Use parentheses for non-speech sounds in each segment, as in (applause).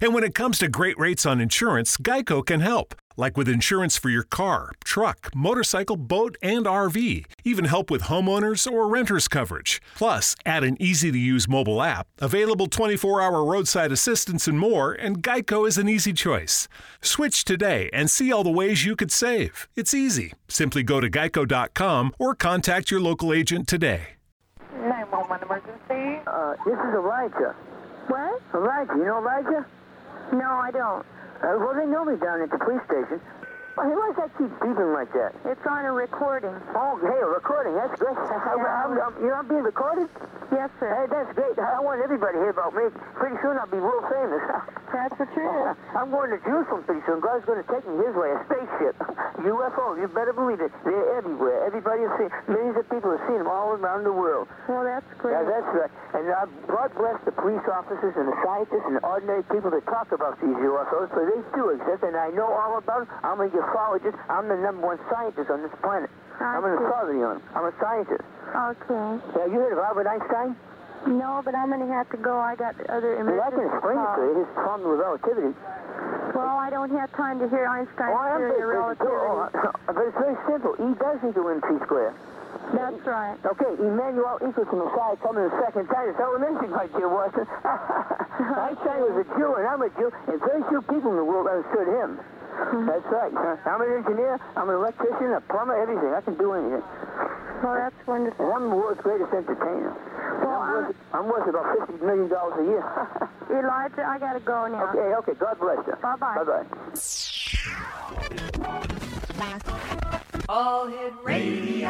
And when it comes to great rates on insurance, Geico can help. Like with insurance for your car, truck, motorcycle, boat, and RV. Even help with homeowners or renters coverage. Plus, add an easy to use mobile app, available 24 hour roadside assistance, and more, and Geico is an easy choice. Switch today and see all the ways you could save. It's easy. Simply go to geico.com or contact your local agent today. 911 emergency. Uh, this is Elijah. What? Elijah, you know Elijah? No, I don't. Uh, well, they know me down at the police station. Why does that keep beeping like that? It's on a recording. Oh, hey, a recording. That's great. I'm, I'm, you know I'm being recorded? Yes, sir. Hey, that's great. I want everybody to hear about me. Pretty soon I'll be world famous. (laughs) That's the truth. (laughs) I'm going to Jerusalem pretty soon. God's going to take me his way, a spaceship. (laughs) UFO, you better believe it. They're everywhere. Everybody has seen Millions of people have seen them all around the world. Well, that's great. Yeah, that's right. And uh, God bless the police officers and the scientists and ordinary people that talk about these UFOs, for they do exist, and I know all about them. I'm a ufologist. I'm the number one scientist on this planet. I'm an authority on. I'm a scientist. Okay. Have you heard of Albert Einstein? No, but I'm going to have to go. I got other images. Well, I can explain it to you. His problem with relativity. Well, I don't have time to hear Einstein's Oh, theory of relativity. Oh, (laughs) but it's very simple. E does equal mc squared. That's right. Okay, Emmanuel equals the Messiah coming the second time. It's elementary, my dear Watson. (laughs) (laughs) Einstein was a Jew, and I'm a Jew, and very few people in the world understood him. (laughs) That's right. I'm an engineer, I'm an electrician, a plumber, everything. I can do anything. Well, that's And wonderful. I'm the world's greatest entertainer. Well, I'm, worth, I'm worth about $50 million a year. (laughs) Elijah, I got to go now. okay, okay, God bless you. Bye-bye. Bye-bye. All Hit Radio.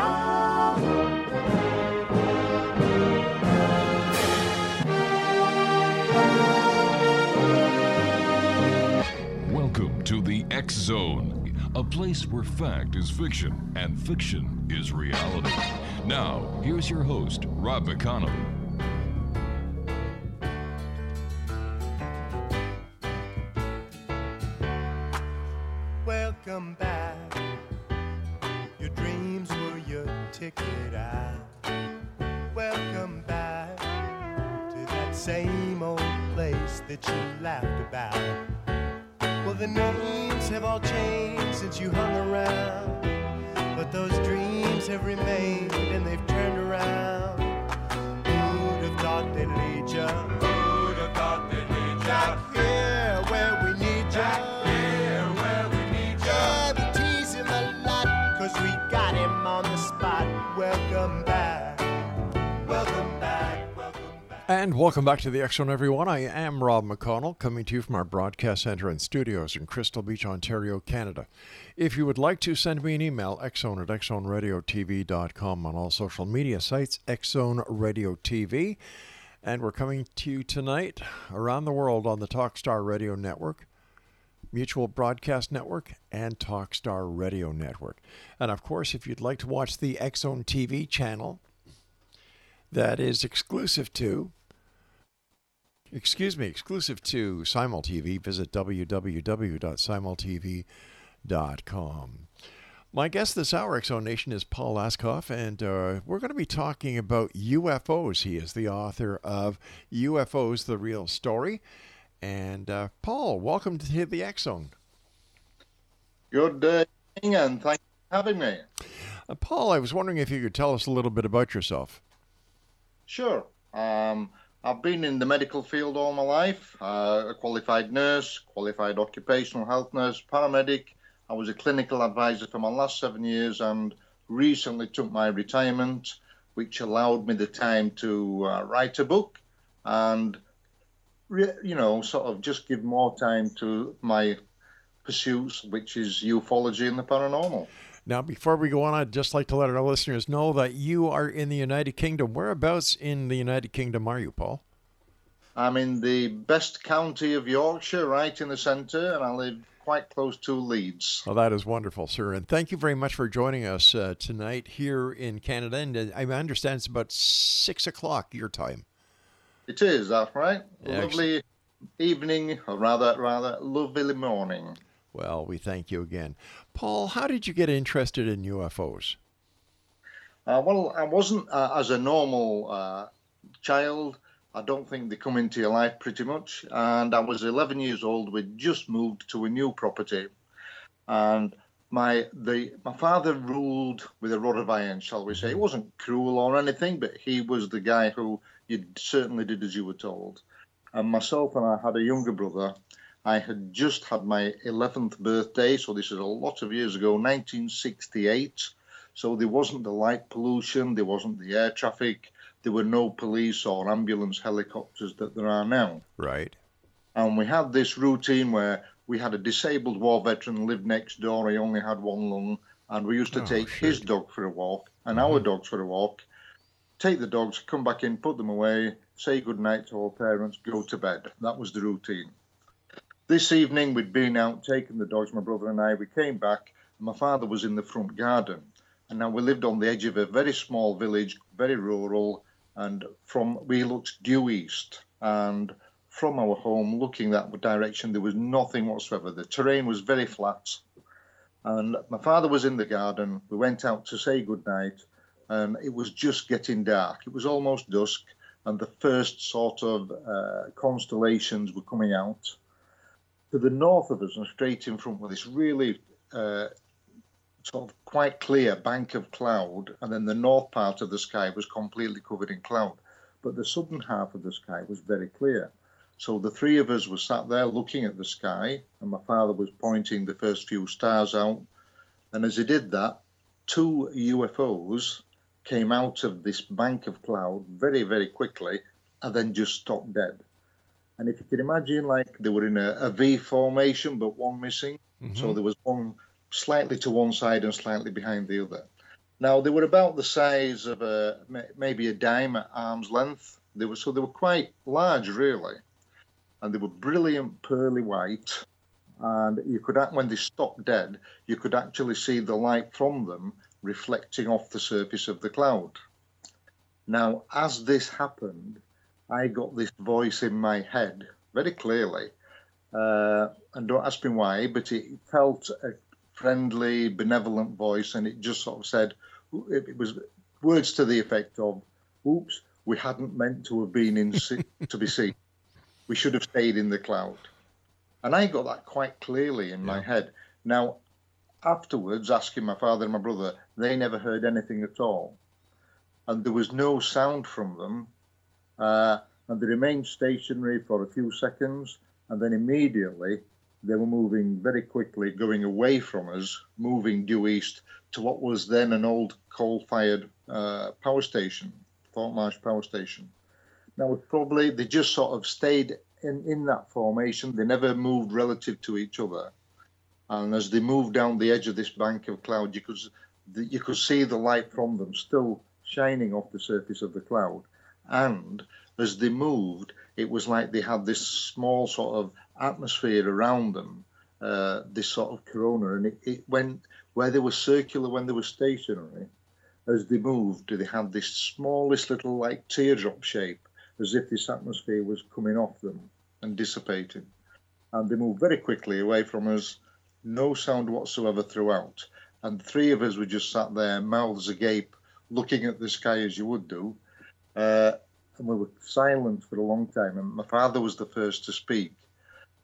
To the X Zone, a place where fact is fiction and fiction is reality. Now, here's your host, Rob McConnell. Welcome back. Your dreams were your ticket out. Welcome back to that same old place that you laughed about. Well, the names have all changed since you hung around. But those dreams have remained and they've turned around. Who'd have thought they'd lead ya? Who'd have thought they'd lead ya? Back here And welcome back to the Zone, everyone. I am Rob McConnell, coming to you from our broadcast center and studios in Crystal Beach, Ontario, Canada. If you would like to send me an email, xzone at xzoneradiotv.com on all social media sites, Xzone Radio TV. And we're coming to you tonight around the world on the Talkstar Radio Network, Mutual Broadcast Network, and Talkstar Radio Network. And of course, if you'd like to watch the Xzone TV channel, that is exclusive to excuse me, exclusive to SimulTV, visit www.simultv.com. My guest this hour, Exo Nation, is Paul Ascough, and uh, we're going to be talking about UFOs. He is the author of UFOs, The Real Story. And uh, Paul, welcome to the Zone. Good day, and thank you for having me. Uh, Paul, I was wondering if you could tell us a little bit about yourself. Sure. Um, I've been in the medical field all my life. Uh, a qualified nurse, qualified occupational health nurse, paramedic. I was a clinical advisor for my last seven years, and recently took my retirement, which allowed me the time to uh, write a book, and re- you know, sort of just give more time to my pursuits, which is ufology and the paranormal. Now, before we go on, I'd just like to let our listeners know that you are in the United Kingdom. Whereabouts in the United Kingdom are you, Paul? I'm in the best county of Yorkshire, right in the centre, and I live quite close to Leeds. Well, that is wonderful, sir. And thank you very much for joining us uh, tonight here in Canada. And uh, I understand it's about six o'clock your time. It is, that's right. Yeah, Lovely evening, or rather, rather lovely morning. Well, we thank you again. Paul, how did you get interested in UFOs? Uh, well, I wasn't uh, as a normal uh, child. I don't think they come into your life pretty much. And I was 11 years old. We'd just moved to a new property, and my the my father ruled with a rod of iron, shall we say. He wasn't cruel or anything, but he was the guy who you certainly did as you were told. And myself and I had a younger brother. I had just had my 11th birthday, so this is a lot of years ago, 1968. So there wasn't the light pollution, there wasn't the air traffic, there were no police or ambulance helicopters that there are now. Right. And we had this routine where we had a disabled war veteran lived next door. He only had one lung, and we used to Oh, take his dog for a walk and mm-hmm. our dogs for a walk. Take the dogs, come back in, put them away, say good night to our parents, go to bed. That was the routine. This evening we'd been out taking the dogs, my brother and I. We came back. And my father was in the front garden, and now we lived on the edge of a very small village, very rural, and from we looked due east, and from our home, looking that direction, there was nothing whatsoever. The terrain was very flat, and my father was in the garden. We went out to say good night, and it was just getting dark. It was almost dusk, and the first sort of uh, constellations were coming out. To the north of us and straight in front was this really uh, sort of quite clear bank of cloud, and then the north part of the sky was completely covered in cloud. But the southern half of the sky was very clear. So the three of us were sat there looking at the sky, and my father was pointing the first few stars out. And as he did that, two UFOs came out of this bank of cloud very, very quickly and then just stopped dead. And if you can imagine, like they were in a, a V formation, but one missing. So mm-hmm. there was one slightly to one side and slightly behind the other. Now they were about the size of a maybe a dime at arm's length. They were so they were quite large, really, and they were brilliant pearly white. And you could act when they stopped dead, you could actually see the light from them reflecting off the surface of the cloud. Now, as this happened, I got this voice in my head very clearly. Uh, and don't ask me why, but it felt a friendly, benevolent voice, and it just sort of said, it, was words to the effect of, "Oops, we hadn't meant to have been in to be seen. We should have stayed in the cloud." And I got that quite clearly in my head. Now, afterwards, asking my father and my brother, they never heard anything at all, and there was no sound from them. Uh, and they remained stationary for a few seconds, and then immediately they were moving very quickly, going away from us, moving due east to what was then an old coal-fired uh, power station, Thorpe Marsh Power Station. Now, probably they just sort of stayed in, in that formation. They never moved relative to each other. And as they moved down the edge of this bank of cloud, you could you could see the light from them still shining off the surface of the cloud. And as they moved, it was like they had this small sort of atmosphere around them, uh, this sort of corona, and it, it went where they were circular when they were stationary. As they moved, they had this smallest little like teardrop shape, as if this atmosphere was coming off them and dissipating. And they moved very quickly away from us, no sound whatsoever throughout. And three of us were just sat there, mouths agape, looking at the sky as you would do. Uh, and we were silent for a long time. And my father was the first to speak.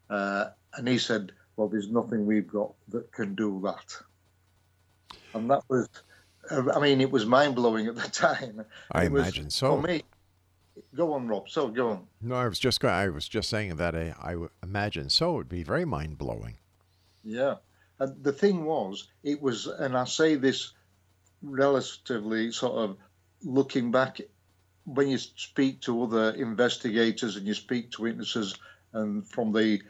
Uh, and he said, Well, there's nothing we've got that can do that. And that was, uh, I mean, it was mind blowing at the (laughs) time. I was, imagine so. For me, go on, Rob. So go on. No, I was just going. I was just saying that I, I imagine so. It would be very mind blowing. Yeah. And the thing was, it was, and I say this relatively sort of looking back, when you speak to other investigators and you speak to witnesses, and from the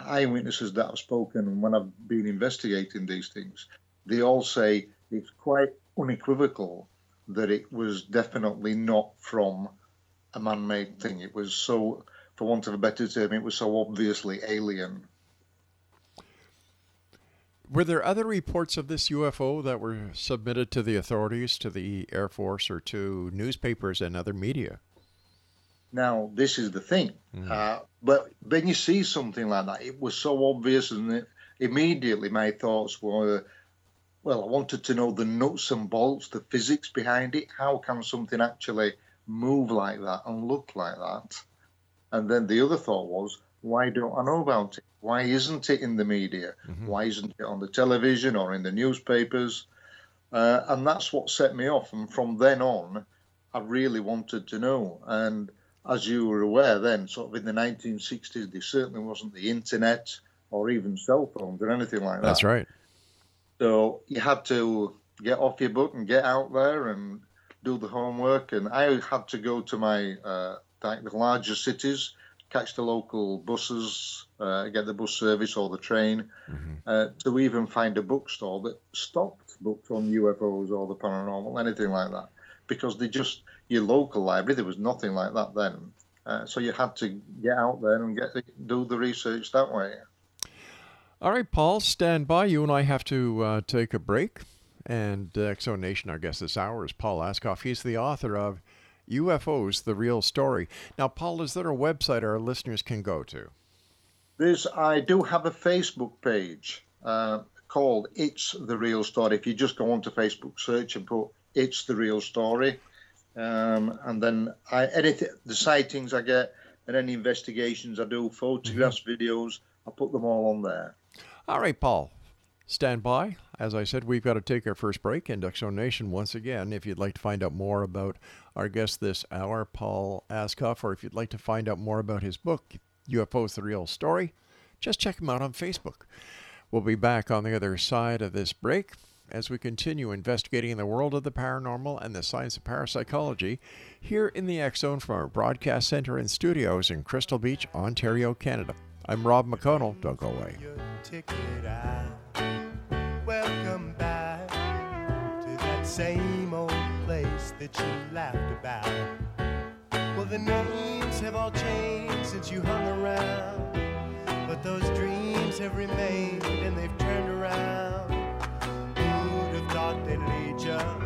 eyewitnesses that I've spoken, and when I've been investigating these things, they all say it's quite unequivocal that it was definitely not from a man made thing. It was so, for want of a better term, it was so obviously alien. Were there other reports of this UFO that were submitted to the authorities, to the Air Force, or to newspapers and other media? Now, this is the thing. Uh, but when you see something like that, it was so obvious, and it, immediately my thoughts were, well, I wanted to know the nuts and bolts, the physics behind it. How can something actually move like that and look like that? And then the other thought was, why don't I know about it? Why isn't it in the media? Mm-hmm. Why isn't it on the television or in the newspapers? Uh, and that's what set me off. And from then on, I really wanted to know. And as you were aware, then, sort of in the 1960s, there certainly wasn't the internet or even cell phones or anything like that. That's right. So you had to get off your butt and get out there and do the homework. And I had to go to my uh, like the larger cities, catch the local buses, uh, get the bus service or the train, uh, to even find a bookstore that stocked books on UFOs or the paranormal, anything like that. Because they just your local library, there was nothing like that then. Uh, so you had to get out there and get do the research that way. All right, Paul, stand by. You and I have to uh, take a break. And uh, Exo Nation, our guest this hour is Paul Ascough. He's the author of UFOs, The Real Story. Now, Paul, is there a website our listeners can go to? There's, I do have a Facebook page uh, called It's the Real Story. If you just go onto Facebook, search and put It's the Real Story, um, and then I edit the sightings I get and any investigations I do, photographs, videos, I put them all on there. All right, Paul, stand by. As I said, we've got to take our first break. And Exo Nation, once again, if you'd like to find out more about our guest this hour, Paul Ascough, or if you'd like to find out more about his book, UFOs The Real Story, just check him out on Facebook. We'll be back on the other side of this break as we continue investigating the world of the paranormal and the science of parapsychology here in the X Zone from our broadcast center and studios in Crystal Beach, Ontario, Canada. I'm Rob McConnell. Don't go away. Welcome back to that same that you laughed about. Well, the names have all changed since you hung around, but those dreams have remained and they've turned around. Who'd have thought they'd lead ya?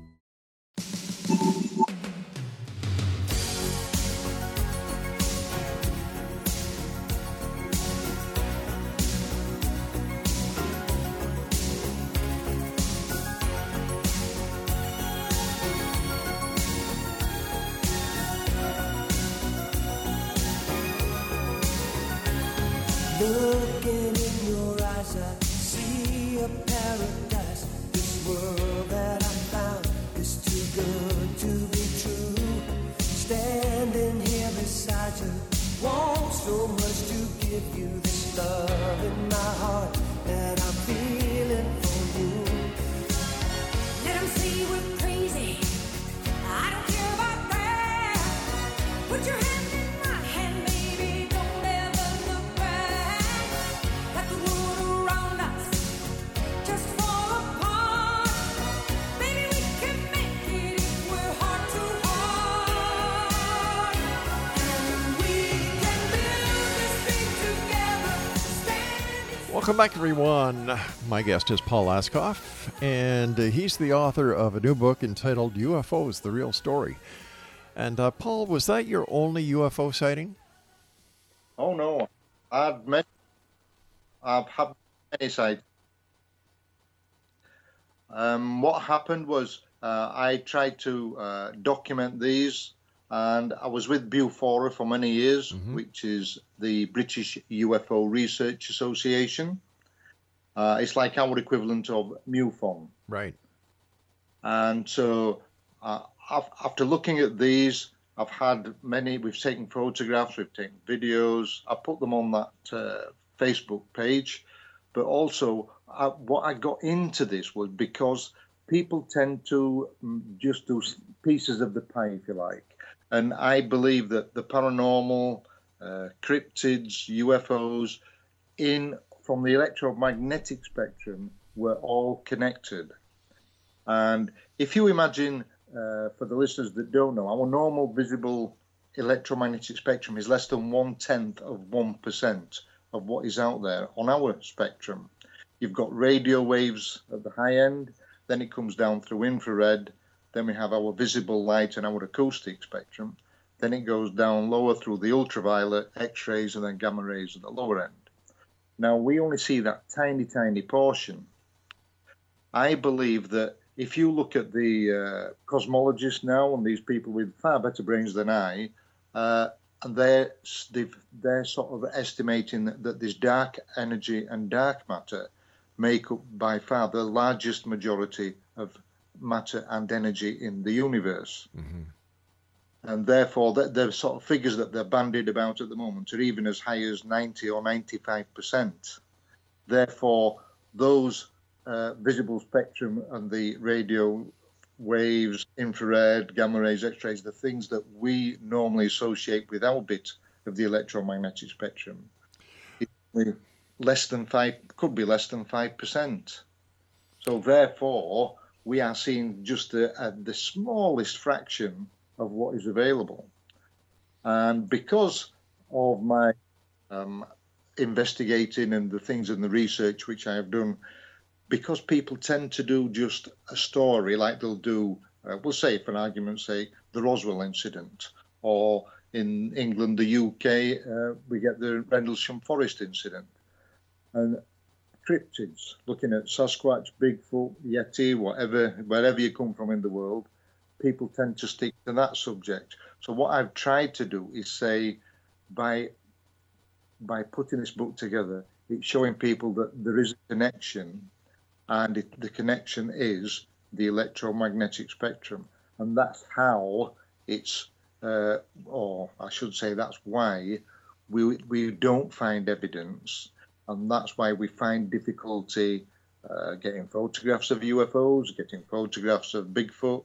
Welcome back, everyone. My guest is Paul Ascough, and he's the author of a new book entitled UFOs The Real Story. And uh, Paul, was that your only UFO sighting? Oh no, I've met, I've had many sightings. Um, what happened was uh, I tried to uh, document these, and I was with Bufora for many years, which is the British UFO Research Association. Uh, it's like our equivalent of MUFON. Right. And so, uh, after looking at these, I've had many. We've taken photographs, we've taken videos. I put them on that uh, Facebook page, but also I, what I got into this was because people tend to mm, just do pieces of the pie, if you like. And I believe that the paranormal, uh, cryptids, UFOs, in from the electromagnetic spectrum were all connected. And if you imagine, uh, for the listeners that don't know, our normal visible electromagnetic spectrum is less than one tenth of 1% of what is out there on our spectrum. You've got radio waves at the high end, then it comes down through infrared, then we have our visible light and our acoustic spectrum, then it goes down lower through the ultraviolet, X rays, and then gamma rays at the lower end. Now, we only see that tiny, tiny portion. I believe that if you look at the uh, cosmologists now and these people with far better brains than I, uh, and they're they're sort of estimating that, that this dark energy and dark matter make up by far the largest majority of matter and energy in the universe. And therefore, the, the sort of figures that they're bandied about at the moment are even as high as 90 or 95%. Therefore, those uh, visible spectrum and the radio waves, infrared, gamma rays, X rays, the things that we normally associate with our bit of the electromagnetic spectrum, less than five, could be less than 5%. So, therefore, we are seeing just the, uh, the smallest fraction of what is available. And because of my um, investigating and the things in the research which I have done, because people tend to do just a story, like they'll do, uh, we'll say for an argument's sake, the Roswell incident, or in England, the UK, uh, we get the Rendlesham Forest incident. And cryptids, looking at Sasquatch, Bigfoot, Yeti, whatever, wherever you come from in the world, people tend to stick to that subject. So what I've tried to do is say, by by putting this book together, it's showing people that there is a connection, and it, the connection is the electromagnetic spectrum, and that's how it's, uh, or I should say, that's why we we don't find evidence, and that's why we find difficulty uh, getting photographs of UFOs, getting photographs of Bigfoot,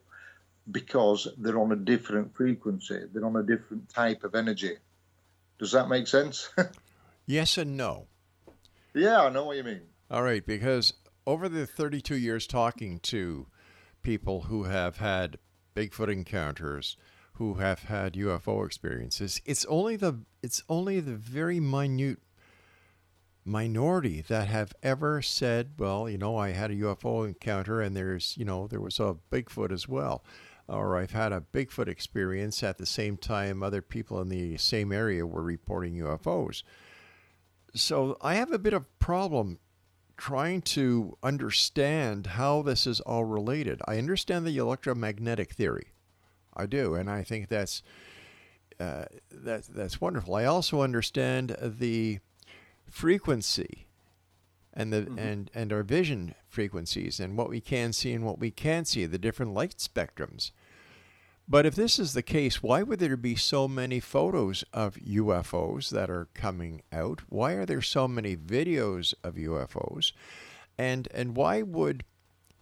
because they're on a different frequency, they're on a different type of energy. Does that make sense? (laughs) Yes and no. yeah, I know what you mean. All right, because over the 32 years talking to people who have had Bigfoot encounters, who have had UFO experiences, it's only the it's only the very minute minority that have ever said, well, you know, I had a UFO encounter and there's, you know, there was a Bigfoot as well. Or I've had a Bigfoot experience at the same time other people in the same area were reporting UFOs. So I have a bit of problem trying to understand how this is all related. I understand the electromagnetic theory. I do, and I think that's uh, that that's wonderful. I also understand the frequency and the mm-hmm. and and our vision frequencies and what we can see and what we can't see, the different light spectrums. But if this is the case, why would there be so many photos of UFOs that are coming out? Why are there so many videos of UFOs? And and why would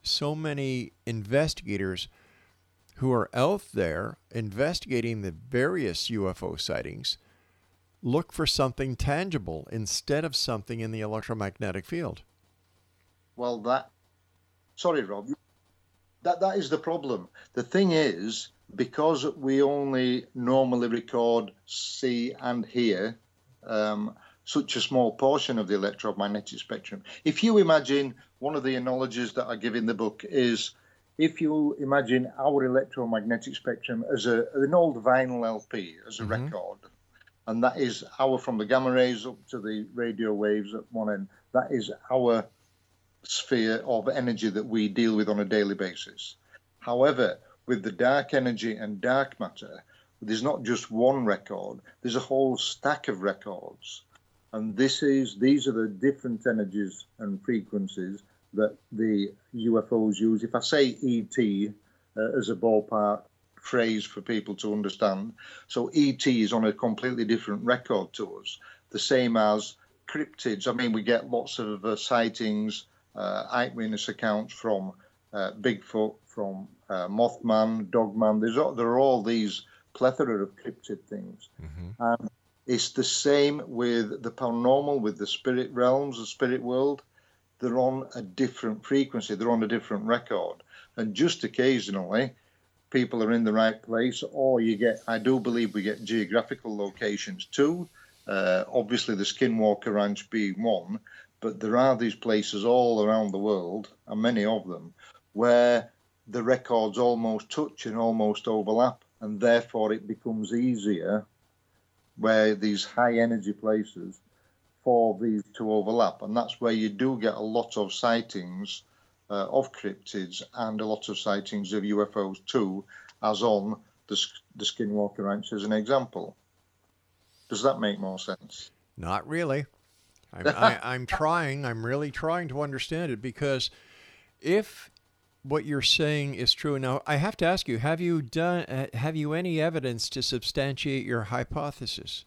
so many investigators who are out there investigating the various UFO sightings look for something tangible instead of something in the electromagnetic field? Well, that. Sorry, Rob. That that is the problem. The thing is, because we only normally record, see, and hear um, such a small portion of the electromagnetic spectrum. If you imagine one of the analogies that I give in the book is if you imagine our electromagnetic spectrum as a, an old vinyl LP, as a record, and that is our from the gamma rays up to the radio waves at one end, that is our sphere of energy that we deal with on a daily basis. However, with the dark energy and dark matter, there's not just one record, there's a whole stack of records. And this is these are the different energies and frequencies that the UFOs use. If I say ET uh, as a ballpark phrase for people to understand, so ET is on a completely different record to us, the same as cryptids. I mean, we get lots of uh, sightings, uh, eyewitness accounts from uh, Bigfoot, from uh, Mothman, Dogman. There's there are all these plethora of cryptid things, and it's the same with the paranormal, with the spirit realms, the spirit world. They're on a different frequency. They're on a different record, and just occasionally people are in the right place, or you get, I do believe we get geographical locations too. Uh, obviously, the Skinwalker Ranch being one, but there are these places all around the world, and many of them, where the records almost touch and almost overlap, and therefore it becomes easier where these high energy places for these to overlap. And that's where you do get a lot of sightings uh, of cryptids and a lot of sightings of UFOs too, as on the, the Skinwalker Ranch as an example. Does that make more sense? Not really. I'm, I, (laughs) I'm trying. I'm really trying to understand it because if what you're saying is true, now I have to ask you: Have you done? Uh, have you any evidence to substantiate your hypothesis?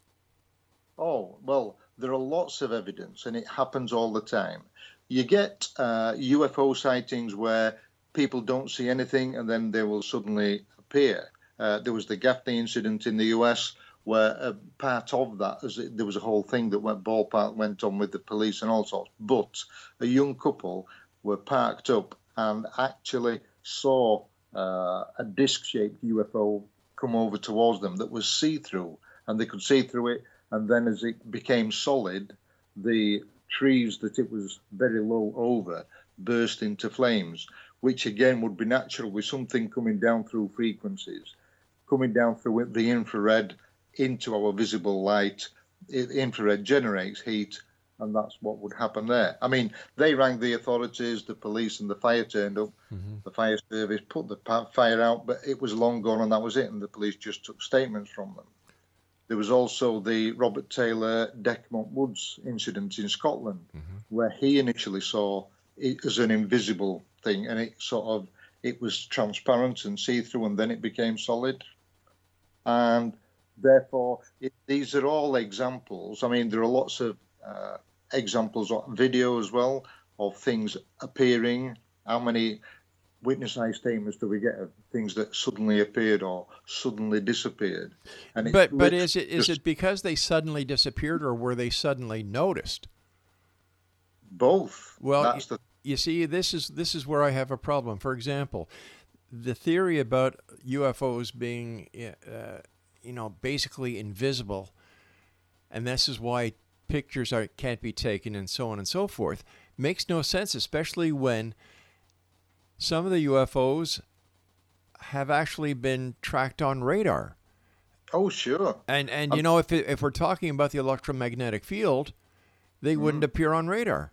Oh, well, there are lots of evidence, and it happens all the time. You get uh, UFO sightings where people don't see anything and then they will suddenly appear. Uh, there was the Gaffney incident in the US where part of that, is there was a whole thing that went ballpark went on with the police and all sorts. But a young couple were parked up and actually saw uh, a disc-shaped UFO come over towards them that was see-through, and they could see through it. And then, as it became solid, the trees that it was very low over burst into flames, which again would be natural with something coming down through frequencies, coming down through the infrared into our visible light. It, infrared generates heat, and that's what would happen there. I mean, they rang the authorities, the police, and the fire turned up. Mm-hmm. The fire service put the fire out, but it was long gone, and that was it. And the police just took statements from them. There was also the Robert Taylor Dechmont Woods incident in Scotland, where he initially saw it as an invisible thing, and it sort of it was transparent and see-through, and then it became solid. And therefore, it, these are all examples. I mean, there are lots of uh, examples on video as well of things appearing. How many witness eye statements do we get of things that suddenly appeared or suddenly disappeared? And But but is it is just it because they suddenly disappeared or were they suddenly noticed? both? Well, that's the You see, this is this is where I have a problem. For example, the theory about UFOs being, uh, you know, basically invisible, and this is why pictures are can't be taken and so on and so forth, makes no sense, especially when some of the UFOs have actually been tracked on radar. oh sure. And and you know, if it, if we're talking about the electromagnetic field, they wouldn't appear on radar.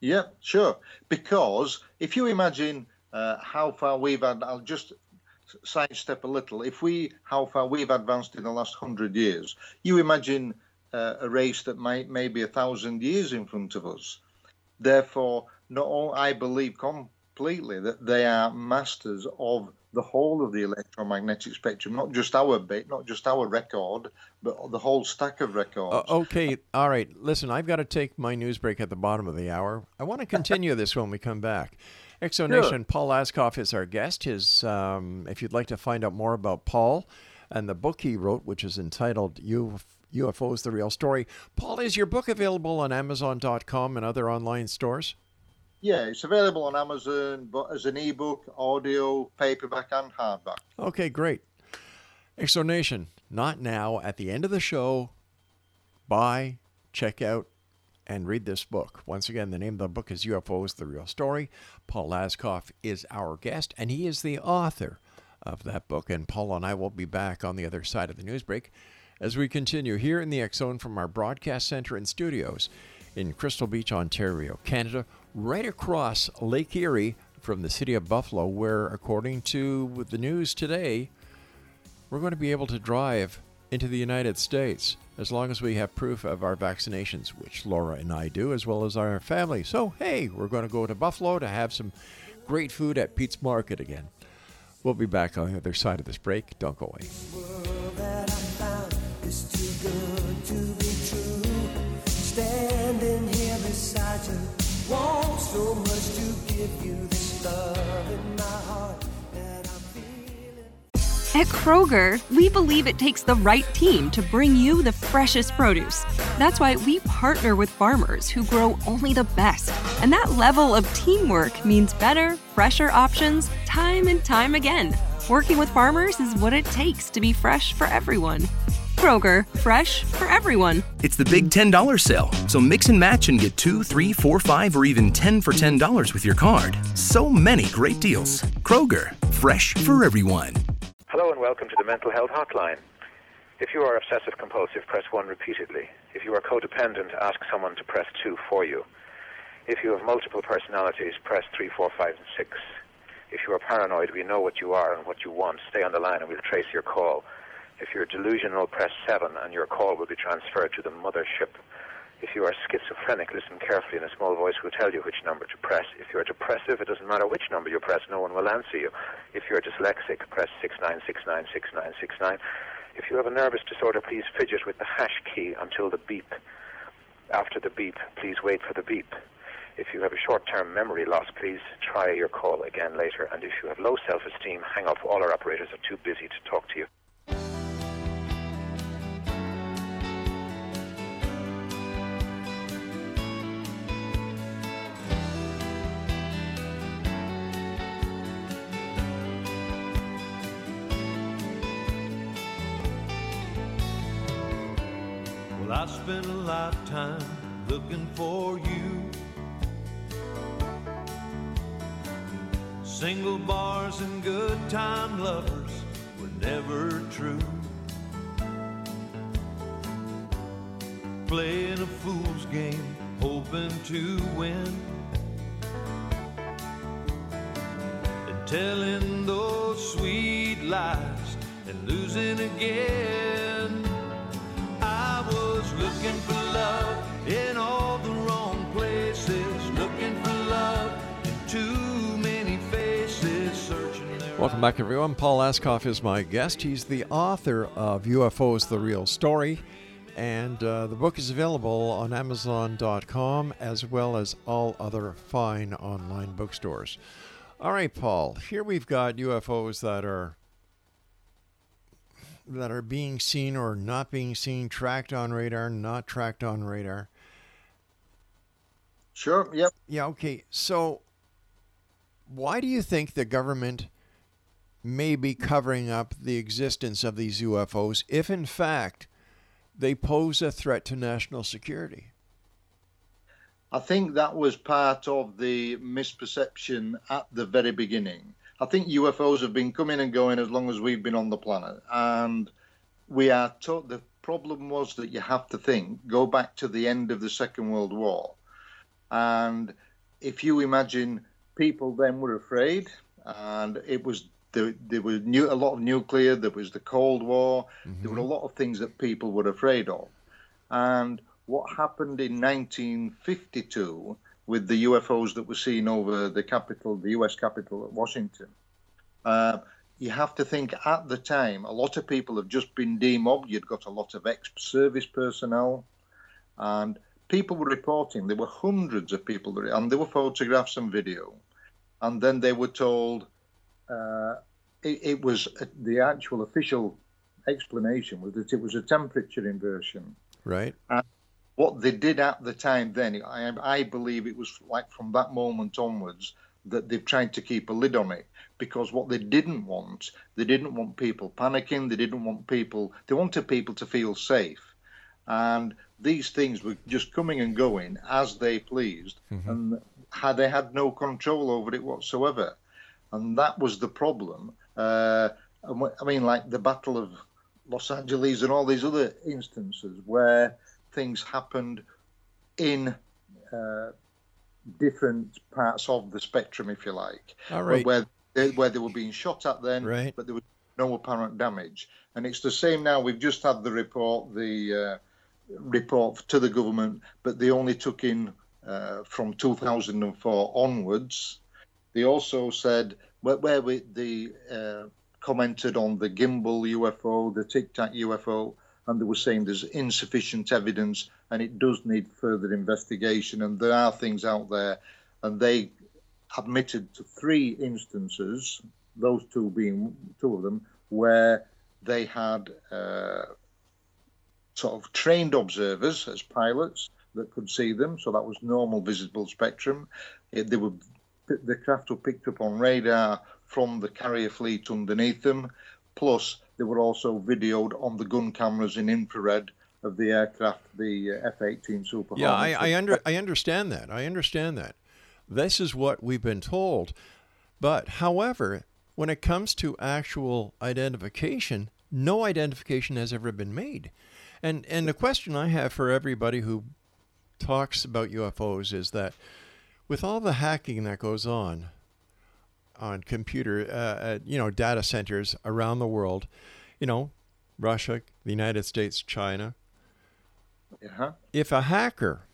Yeah, sure. Because if you imagine uh, how far we've had, I'll just sidestep a little. If we, how far we've advanced in the last hundred years, you imagine uh, a race that might maybe a thousand years in front of us. Therefore, not all, I believe completely that they are masters of the whole of the electromagnetic spectrum, not just our bit, not just our record, but the whole stack of records. Uh, okay, all right. Listen, I've got to take my news break at the bottom of the hour. I want to (laughs) continue this when we come back. Exonation, Paul Ascough is our guest. His, um, if you'd like to find out more about Paul and the book he wrote, which is entitled "UF- UFOs: The Real Story, Paul, is your book available on Amazon.com and other online stores? Yeah, it's available on Amazon, but as an ebook, audio, paperback, and hardback. Okay, great. Exonation, not now. At the end of the show, buy, check out, and read this book. Once again, the name of the book is UFOs The Real Story. Paul Ascough is our guest, and he is the author of that book. And Paul and I will be back on the other side of the news break as we continue here in the Zone from our broadcast center and studios in Crystal Beach, Ontario, Canada, right across Lake Erie from the city of Buffalo, where, according to the news today, we're going to be able to drive into the United States as long as we have proof of our vaccinations, which Laura and I do, as well as our family. So, hey, we're going to go to Buffalo to have some great food at Pete's Market again. We'll be back on the other side of this break. Don't go away. world that I found so much to give you this love in my heart. At Kroger, we believe it takes the right team to bring you the freshest produce. That's why we partner with farmers who grow only the best. And that level of teamwork means better, fresher options time and time again. Working with farmers is what it takes to be fresh for everyone. Kroger, fresh for everyone. It's the big $10 sale, so mix and match and get two, three, four, five, or even 10 for $10 with your card. So many great deals. Kroger, fresh for everyone. Hello and welcome to the Mental Health Hotline. If you are obsessive compulsive, press 1 repeatedly. If you are codependent, ask someone to press 2 for you. If you have multiple personalities, press 3, 4, 5, and 6. If you are paranoid, we know what you are and what you want. Stay on the line and we'll trace your call. If you're delusional, press 7 and your call will be transferred to the mothership. If you are schizophrenic, listen carefully and a small voice will tell you which number to press. If you're depressive, it doesn't matter which number you press, no one will answer you. If you're dyslexic, press 69696969. If you have a nervous disorder, please fidget with the hash key until the beep. After the beep, please wait for the beep. If you have a short-term memory loss, please try your call again later. And if you have low self-esteem, hang up. All our operators are too busy to talk to you. Well, I spent a lifetime looking for you. Single bars and good time lovers were never true. Playing a fool's game, hoping to win. And telling those sweet lies and losing again. Welcome back, everyone. Paul Ascough is my guest. He's the author of UFOs The Real Story. And uh, the book is available on Amazon.com as well as all other fine online bookstores. All right, Paul. Here we've got UFOs that are that are being seen or not being seen, tracked on radar, not tracked on radar. Sure. Yep. Yeah. Okay. So, why do you think the government may be covering up the existence of these UFOs if, in fact, they pose a threat to national security? I think that was part of the misperception at the very beginning. I think UFOs have been coming and going as long as we've been on the planet, and we are taught the problem was that you have to think go back to the end of the Second World War, and if you imagine people then were afraid, and it was there, there was new, a lot of nuclear, there was the Cold War, there were a lot of things that people were afraid of, and what happened in 1952 with the UFOs that were seen over the capital, the U.S. capital at Washington. Uh, you have to think at the time, a lot of people have just been demobbed. You'd got a lot of ex-service personnel, and people were reporting. There were hundreds of people, and there were photographs and video. And then they were told uh, it, it was uh, the actual official explanation was that it was a temperature inversion. Right. And what they did at the time then, I, I believe it was like from that moment onwards that they've tried to keep a lid on it because what they didn't want, they didn't want people panicking, they didn't want people, they wanted people to feel safe. And these things were just coming and going as they pleased, mm-hmm. and had, they had no control over it whatsoever. And that was the problem. Uh, I mean, like the Battle of Los Angeles and all these other instances where things happened in uh, different parts of the spectrum, if you like, All right. where they, where they were being shot at then, Right. but there was no apparent damage. And it's the same now. We've just had the report, the uh, report to the government, but they only took in uh, from 2004 onwards. They also said where, where we, they uh, commented on the gimbal UFO, the Tic Tac UFO, and they were saying there's insufficient evidence and it does need further investigation. And there are things out there, and they admitted to three instances, those two being two of them, where they had uh, sort of trained observers as pilots that could see them. So that was normal visible spectrum. It, they were the craft were picked up on radar from the carrier fleet underneath them. Plus, they were also videoed on the gun cameras in infrared of the aircraft, the uh, F-18 Super Yeah, I, Hornet. I under I understand that. I understand that. This is what we've been told. But however, when it comes to actual identification, no identification has ever been made. And and the question I have for everybody who talks about UFOs is that with all the hacking that goes on on computer, uh, uh, you know, data centers around the world, you know, Russia, the United States, China, Yeah. if a hacker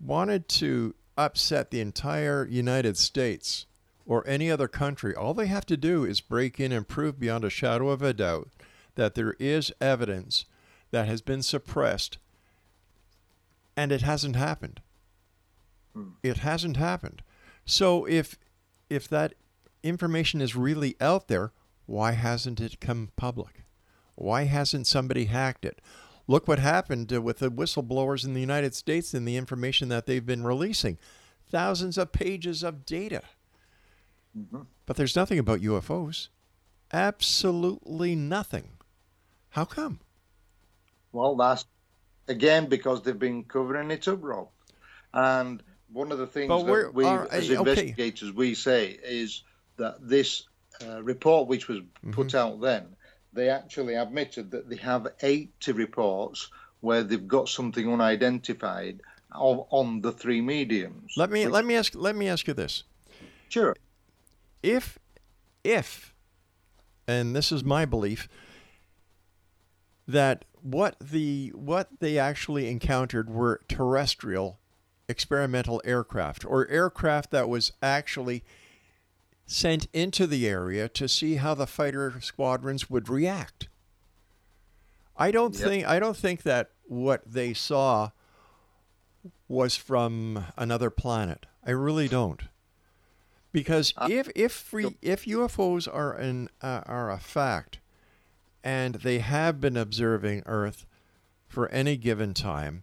wanted to upset the entire United States or any other country, all they have to do is break in and prove beyond a shadow of a doubt that there is evidence that has been suppressed and it hasn't happened. It hasn't happened. So if if that information is really out there, why hasn't it come public? Why hasn't somebody hacked it? Look what happened uh, with the whistleblowers in the United States and the information that they've been releasing. Thousands of pages of data. But there's nothing about UFOs. Absolutely nothing. How come? Well, that's again because they've been covering it up, Rob. And one of the things But that we, are- as uh, okay. investigators, we say is that this uh, report, which was put Mm-hmm. out then, they actually admitted that they have 80 reports where they've got something unidentified of, on the three mediums. Let me let me ask let me ask you this. Sure. If if and this is my belief that what the what they actually encountered were terrestrial experimental aircraft or aircraft that was actually sent into the area to see how the fighter squadrons would react. I don't Yep. think I don't think that what they saw was from another planet. I really don't. Because if if free, if UFOs are an uh, are a fact, and they have been observing Earth for any given time,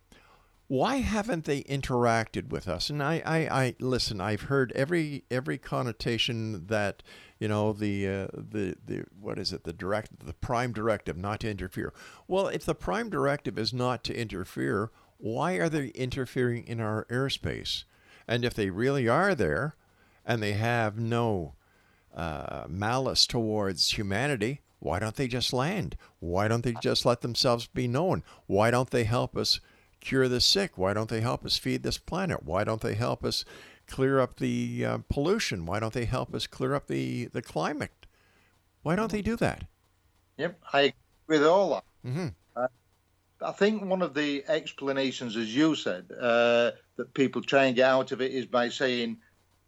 why haven't they interacted with us? And I, I, I listen. I've heard every every connotation that you know the uh, the the what is it the direct the prime directive not to interfere. Well, if the prime directive is not to interfere, why are they interfering in our airspace? And if they really are there, and they have no uh, malice towards humanity, why don't they just land? Why don't they just let themselves be known? Why don't they help us cure the sick? Why don't they help us feed this planet? Why don't they help us clear up the uh, pollution? Why don't they help us clear up the, the climate? Why don't they do that? Yep, I agree with all that. Mm-hmm. Uh, I think one of the explanations, as you said, uh, that people try and get out of it is by saying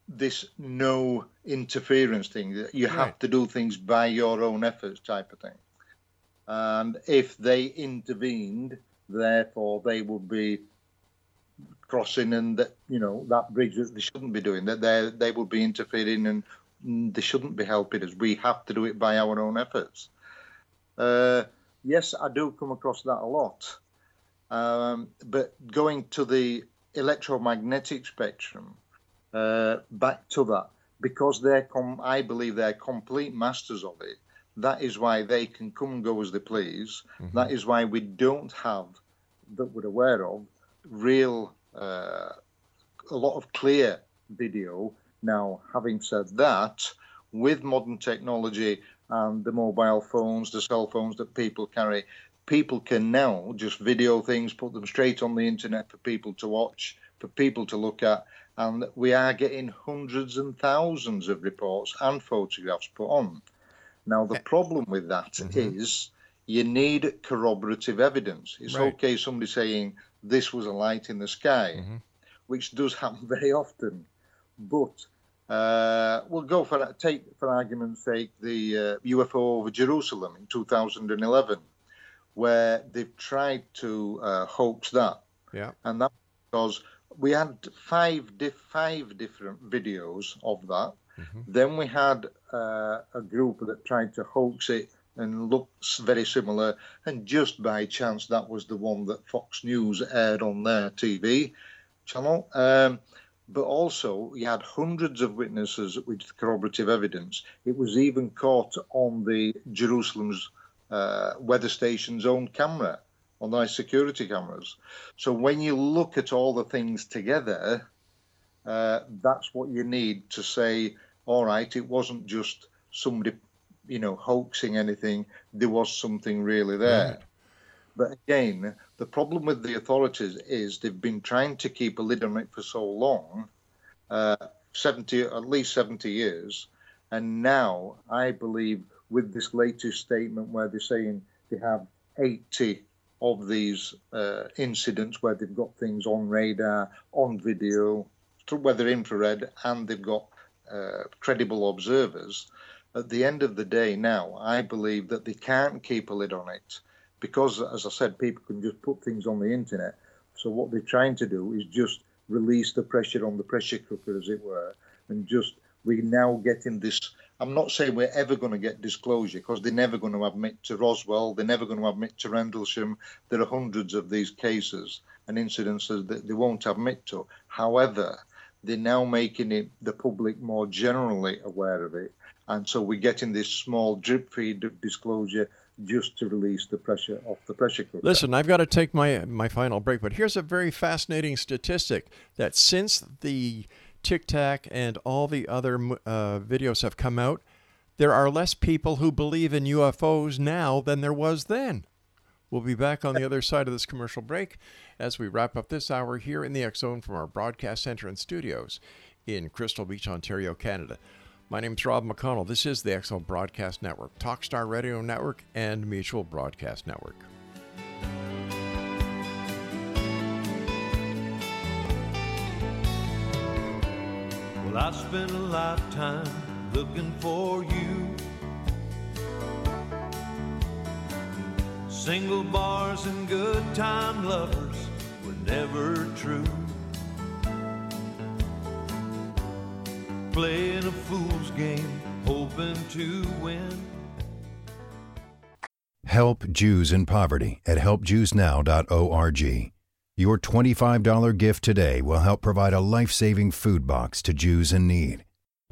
this no interference thing. that You have to do things by your own efforts, type of thing. And if they intervened, therefore they would be crossing, and that you know that bridge that they shouldn't be doing. That they they would be interfering, and they shouldn't be helping us. We have to do it by our own efforts. Uh, yes, I do come across that a lot. Um, but going to the electromagnetic spectrum, uh, back to that, because they're, com- I believe they're complete masters of it. That is why they can come and go as they please. That is why we don't have, that we're aware of, real, uh, a lot of clear video. Now, having said that, with modern technology and the mobile phones, the cell phones that people carry, people can now just video things, put them straight on the internet for people to watch, for people to look at. And we are getting hundreds and thousands of reports and photographs put on. Now, the problem with that is you need corroborative evidence. It's Right. okay somebody saying this was a light in the sky, which does (laughs) happen very often. But uh, we'll go for take for argument's sake the uh, UFO over Jerusalem in 2011, where they've tried to uh, hoax that. Yeah. and that because we had five diff- five different videos of that. Then we had uh, a group that tried to hoax it and looks very similar, and just by chance that was the one that Fox News aired on their TV channel. Um, but also, you had hundreds of witnesses with corroborative evidence. It was even caught on the Jerusalem's uh, weather station's own camera, on their security cameras. So when you look at all the things together, uh, that's what you need to say, all right, it wasn't just somebody, you know, hoaxing anything. There was something really there. But again, the problem with the authorities is they've been trying to keep a lid on it for so long, uh, 70, at least 70 years. And now I believe with this latest statement where they're saying they have 80 of these uh, incidents where they've got things on radar, on video, whether infrared, and they've got uh, credible observers. At the end of the day, now I believe that they can't keep a lid on it because, as I said, people can just put things on the internet. So what they're trying to do is just release the pressure on the pressure cooker, as it were, and just we're now getting this. I'm not saying we're ever going to get disclosure because they're never going to admit to Roswell, they're never going to admit to Rendlesham. There are hundreds of these cases and incidences that they won't admit to. However, they're now making it the public more generally aware of it, and so we're getting this small drip feed of disclosure just to release the pressure off the pressure cooker. Listen, I've got to take my my final break, but here's a very fascinating statistic that since the Tic Tac and all the other uh, videos have come out, there are less people who believe in UFOs now than there was then. We'll be back on the other side of this commercial break as we wrap up this hour here in the Zone from our broadcast center and studios in Crystal Beach, Ontario, Canada. My name is Rob McConnell. This is the Zone Broadcast Network, Talkstar Radio Network, and Mutual Broadcast Network. Well, I spent a lifetime looking for you. Single bars and good time lovers were never true. Playing a fool's game, hoping to win. Help Jews in Poverty at helpjewsnow.org. Your $25 gift today will help provide a life saving food box to Jews in need.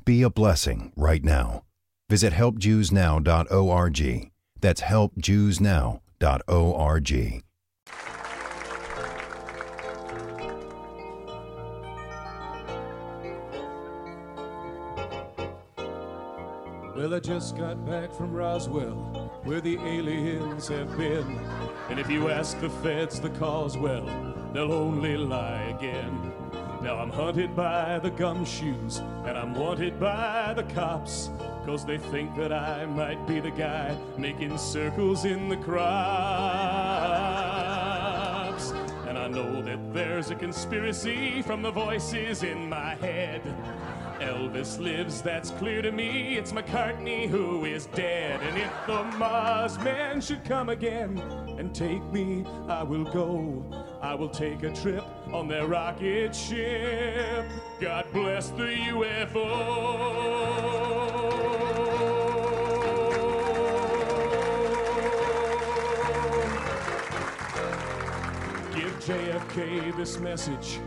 Be a blessing right now. Visit helpjewsnow.org. That's helpjewsnow.org. Well, I just got back from Roswell, where the aliens have been. And if you ask the feds the cause, well, they'll only lie again. Now I'm hunted by the gumshoes, and I'm wanted by the cops. Cause they think that I might be the guy making circles in the crops. And I know that there's a conspiracy from the voices in my head. Elvis lives, that's clear to me. It's McCartney who is dead. And if the Mars men should come again and take me, I will go. I will take a trip on their rocket ship. God bless the UFO. Give JFK this message.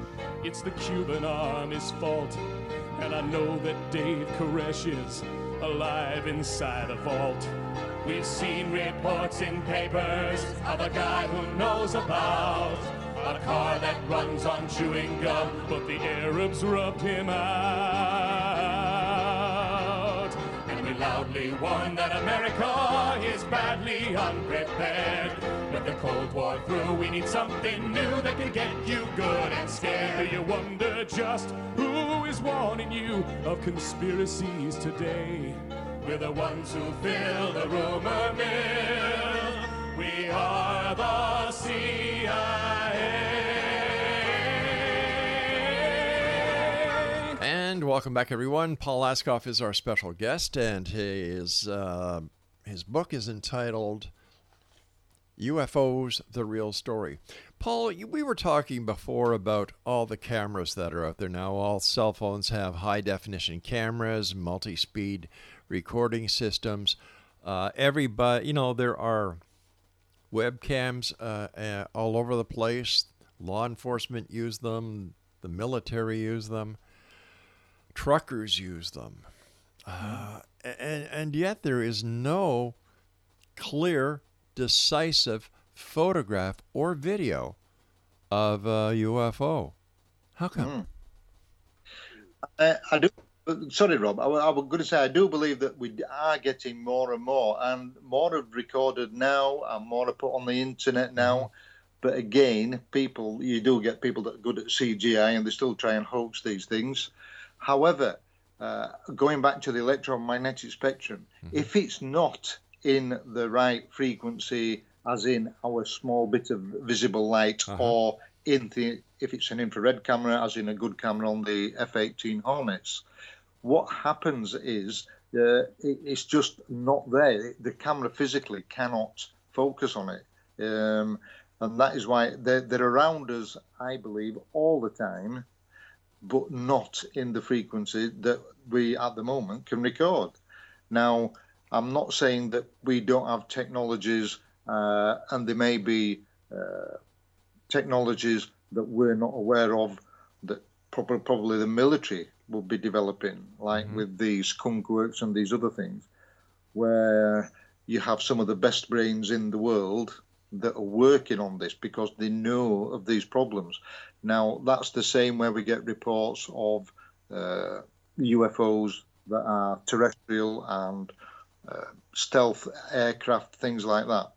It's the Cuban army's fault. And I know that Dave Koresh is alive inside a vault. We've seen reports in papers of a guy who knows about a car that runs on chewing gum, but the Arabs rubbed him out. And we loudly warn that America is badly unprepared. With the Cold War through, we need something new that can get you good and scared. Do you wonder just who is warning you of conspiracies today? We're the ones who fill the rumor mill. We are the CIA. Welcome back, everyone. Paul Ascough is our special guest, and his uh, his book is entitled "UFOs: The Real Story." Paul, we were talking before about all the cameras that are out there now. All cell phones have high definition cameras, multi speed recording systems. Uh, everybody, you know, there are webcams uh, uh, all over the place. Law enforcement use them, the military use them, truckers use them. Uh, and, and yet there is no clear, decisive photograph or video of a UFO. How come? Uh, I do. Sorry, Rob. I, I was going to say I do believe that we are getting more and more, and more are recorded now, and more are put on the internet now. But again, people you do get people that are good at CGI, and they still try and hoax these things. However, uh, going back to the electromagnetic spectrum, if it's not in the right frequency, as in our small bit of visible light, or in the if it's an infrared camera, as in a good camera on the F-18 Hornets, what happens is uh, it, it's just not there. The camera physically cannot focus on it, um, and that is why they're, they're around us, I believe, all the time, but not in the frequency that we at the moment can record. Now, I'm not saying that we don't have technologies, uh, and there may be uh, technologies that we're not aware of that probably, probably the military will be developing, like with these skunk works and these other things, where you have some of the best brains in the world that are working on this because they know of these problems. Now, that's the same where we get reports of uh, UFOs that are terrestrial and uh, stealth aircraft, things like that.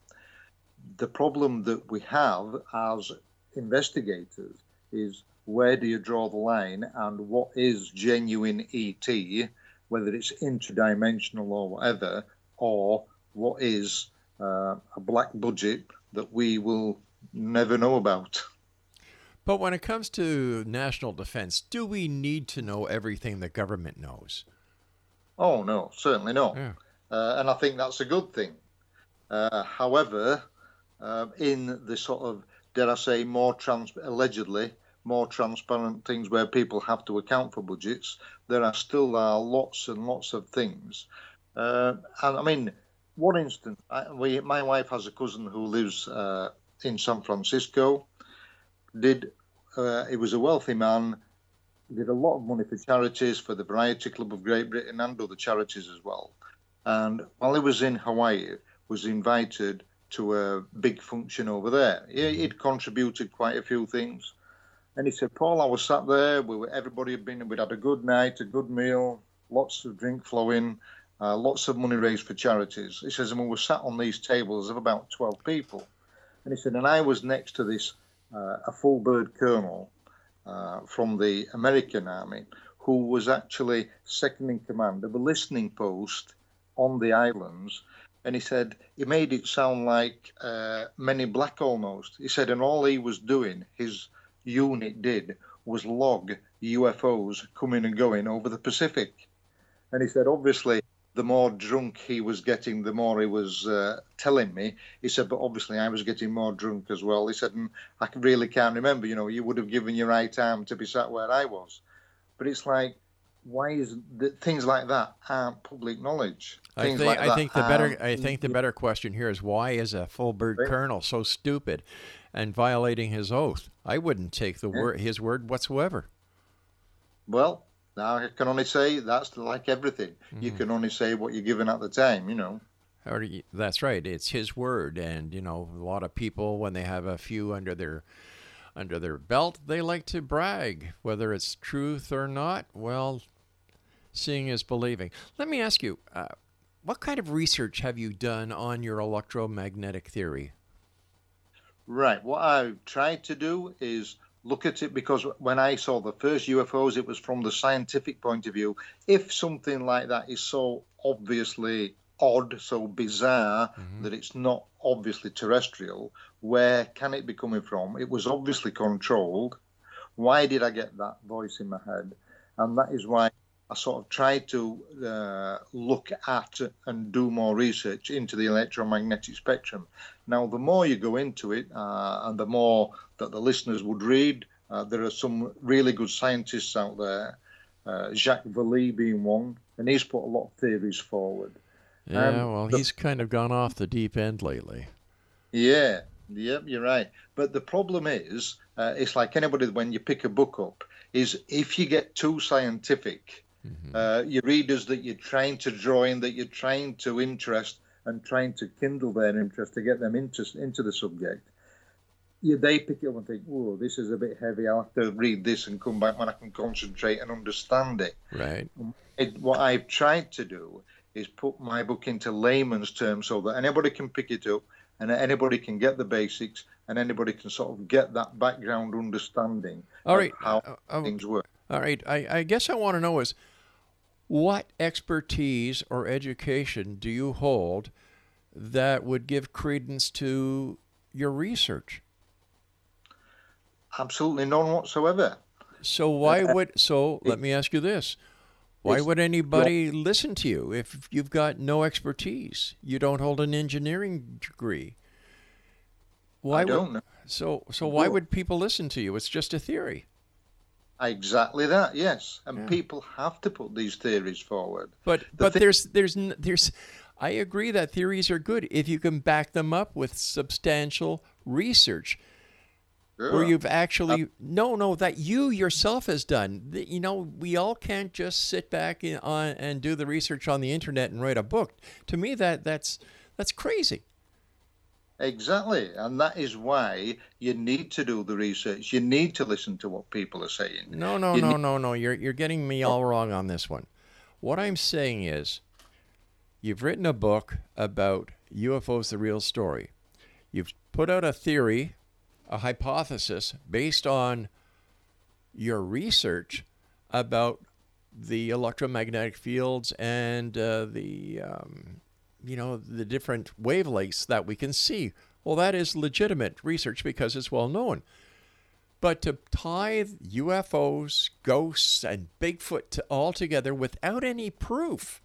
The problem that we have as investigators is where do you draw the line and what is genuine ET, whether it's interdimensional or whatever, or what is uh, a black budget that we will never know about. But when it comes to national defense, do we need to know everything the government knows? Oh no, certainly not. Yeah. Uh, and I think that's a good thing. Uh, however, um in the sort of dare I say more trans allegedly more transparent things where people have to account for budgets, there are still are lots and lots of things. Uh, and I mean, one instance, I, we my wife has a cousin who lives uh, in San Francisco. Did uh, he was a wealthy man did a lot of money for charities for the Variety Club of Great Britain and other charities as well. And while he was in Hawaii, was invited to a big function over there. He, he'd contributed quite a few things, and he said, "Paul, I was sat there. We were, everybody had been. We'd had a good night, a good meal, lots of drink flowing, uh, lots of money raised for charities." He says, "And we were sat on these tables of about twelve people." And he said, "And I was next to this uh, a full bird colonel." uh, from the American Army, who was actually second in command of a listening post on the islands. And he said he made it sound like uh, Men in Black almost. He said, and all he was doing, his unit did, was log UFOs coming and going over the Pacific. And he said, obviously, the more drunk he was getting, the more he was uh, telling me. He said, but obviously I was getting more drunk as well. He said, and I really can't remember. You know, you would have given your right arm to be sat where I was. But it's like, why is the, things like that aren't public knowledge? I think like I think the better I think the better question here is why is a full bird colonel so stupid and violating his oath? I wouldn't take the word his word whatsoever. Well, now I can only say that's like everything. You Mm. can only say what you're given at the time. You know. That's right. It's his word, and you know a lot of people when they have a few under their under their belt, they like to brag, whether it's truth or not. Well, seeing is believing. Let me ask you, uh, what kind of research have you done on your electromagnetic theory? Right. What I've tried to do is look at it because when I saw the first UFOs, it was from the scientific point of view. If something like that is so obviously odd, so bizarre mm-hmm. that it's not obviously terrestrial, where can it be coming from? It was obviously controlled. Why did I get that voice in my head? And that is why I sort of tried to uh, look at and do more research into the electromagnetic spectrum. Now, the more you go into it, uh, and the more that the listeners would read, uh, there are some really good scientists out there, uh, Jacques Vallée being one, and he's put a lot of theories forward. Yeah, Um, well, the- he's kind of gone off the deep end lately. Yeah, yep, you're right. But the problem is, uh, it's like anybody when you pick a book up, is if you get too scientific, uh, your readers that you're trying to draw in, that you're trying to interest and trying to kindle their interest to get them into into the subject, yeah, they pick it up and think, "Oh, this is a bit heavy. I'll have to read this and come back when I can concentrate and understand it." Right. it, what I've tried to do is put my book into layman's terms so that anybody can pick it up and anybody can get the basics and anybody can sort of get that background understanding All right. of how uh, uh, things work. All right. I, I guess I want to know is what expertise or education do you hold that would give credence to your research? Absolutely none whatsoever. So why Uh, would so let me ask you this. Why would anybody listen to you if you've got no expertise? You don't hold an engineering degree. Why I don't know. So so why Well- would people listen to you? It's just a theory. Exactly that, yes. And Yeah. people have to put these theories forward. But The but thi- there's there's there's I agree that theories are good if you can back them up with substantial research where you've actually no no that you yourself has done. You know, we all can't just sit back in, on and do the research on the internet and write a book. To me that that's that's crazy. Exactly. And that is why you need to do the research. You need to listen to what people are saying. No, no, You no, need- no, no. You're you're getting me all wrong on this one. What I'm saying is, you've written a book about UFOs: the real story. You've put out a theory, a hypothesis based on your research about the electromagnetic fields and uh, the um, you know the different wavelengths that we can see. Well, that is legitimate research because it's well known. But to tie UFOs, ghosts, and Bigfoot to, all together without any proof,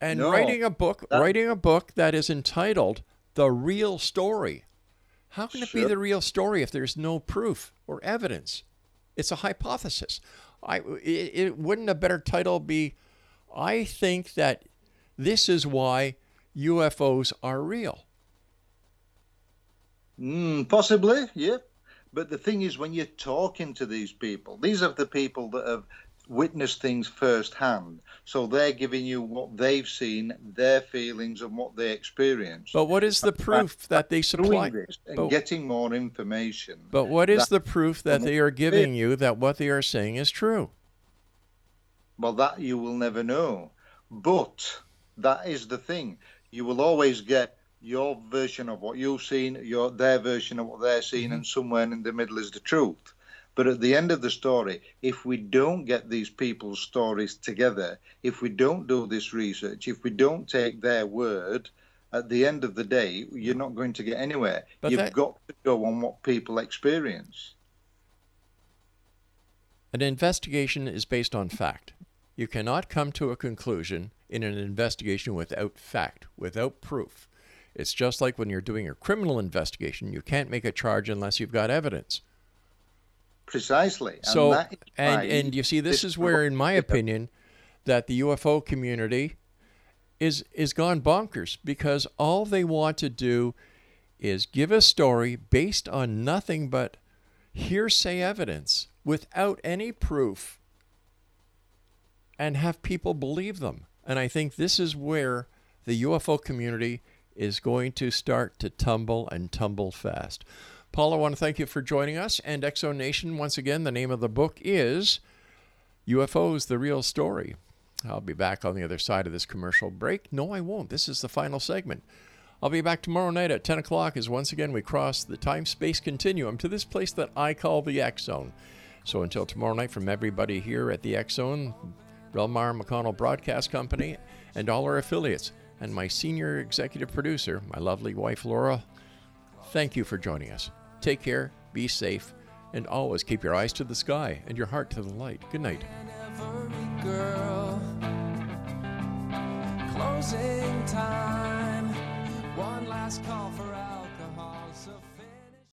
and No, writing a book, that- writing a book that is entitled "The Real Story," how can it be the real story if there's no proof or evidence? It's a hypothesis. I it, it wouldn't a better title be? I think that this is why UFOs are real. Mm, possibly, yeah. But the thing is, when you're talking to these people, these are the people that have witnessed things firsthand. So they're giving you what they've seen, their feelings, and what they experienced. But what is the proof that they supply? This and But- getting more information. But what is that- the proof that they are giving you that what they are saying is true? Well, that you will never know. But that is the thing. You will always get your version of what you've seen, your their version of what they're seeing, and mm-hmm. somewhere in the middle is the truth. But at the end of the story, if we don't get these people's stories together, if we don't do this research, if we don't take their word, at the end of the day, you're not going to get anywhere. But You've that- got to go on what people experience. An investigation is based on fact. You cannot come to a conclusion in an investigation without fact, without proof. It's just like when you're doing a criminal investigation, you can't make a charge unless you've got evidence. Precisely. And So, is and and you see, this this is where, in my opinion, that the UFO community is is gone bonkers because all they want to do is give a story based on nothing but hearsay evidence without any proof and have people believe them. And I think this is where the UFO community is going to start to tumble and tumble fast. Paul, I want to thank you for joining us. And Exo Nation, once again, the name of the book is UFOs The Real Story. I'll be back on the other side of this commercial break. No, I won't. This is the final segment. I'll be back tomorrow night at 10 o'clock as once again we cross the time space continuum to this place that I call the X Zone. So until tomorrow night, from everybody here at the X Zone, Relmar McConnell Broadcast Company, and all our affiliates, and my senior executive producer, my lovely wife Laura, thank you for joining us. Take care, be safe, and always keep your eyes to the sky and your heart to the light. Good night. Closing time. One last call for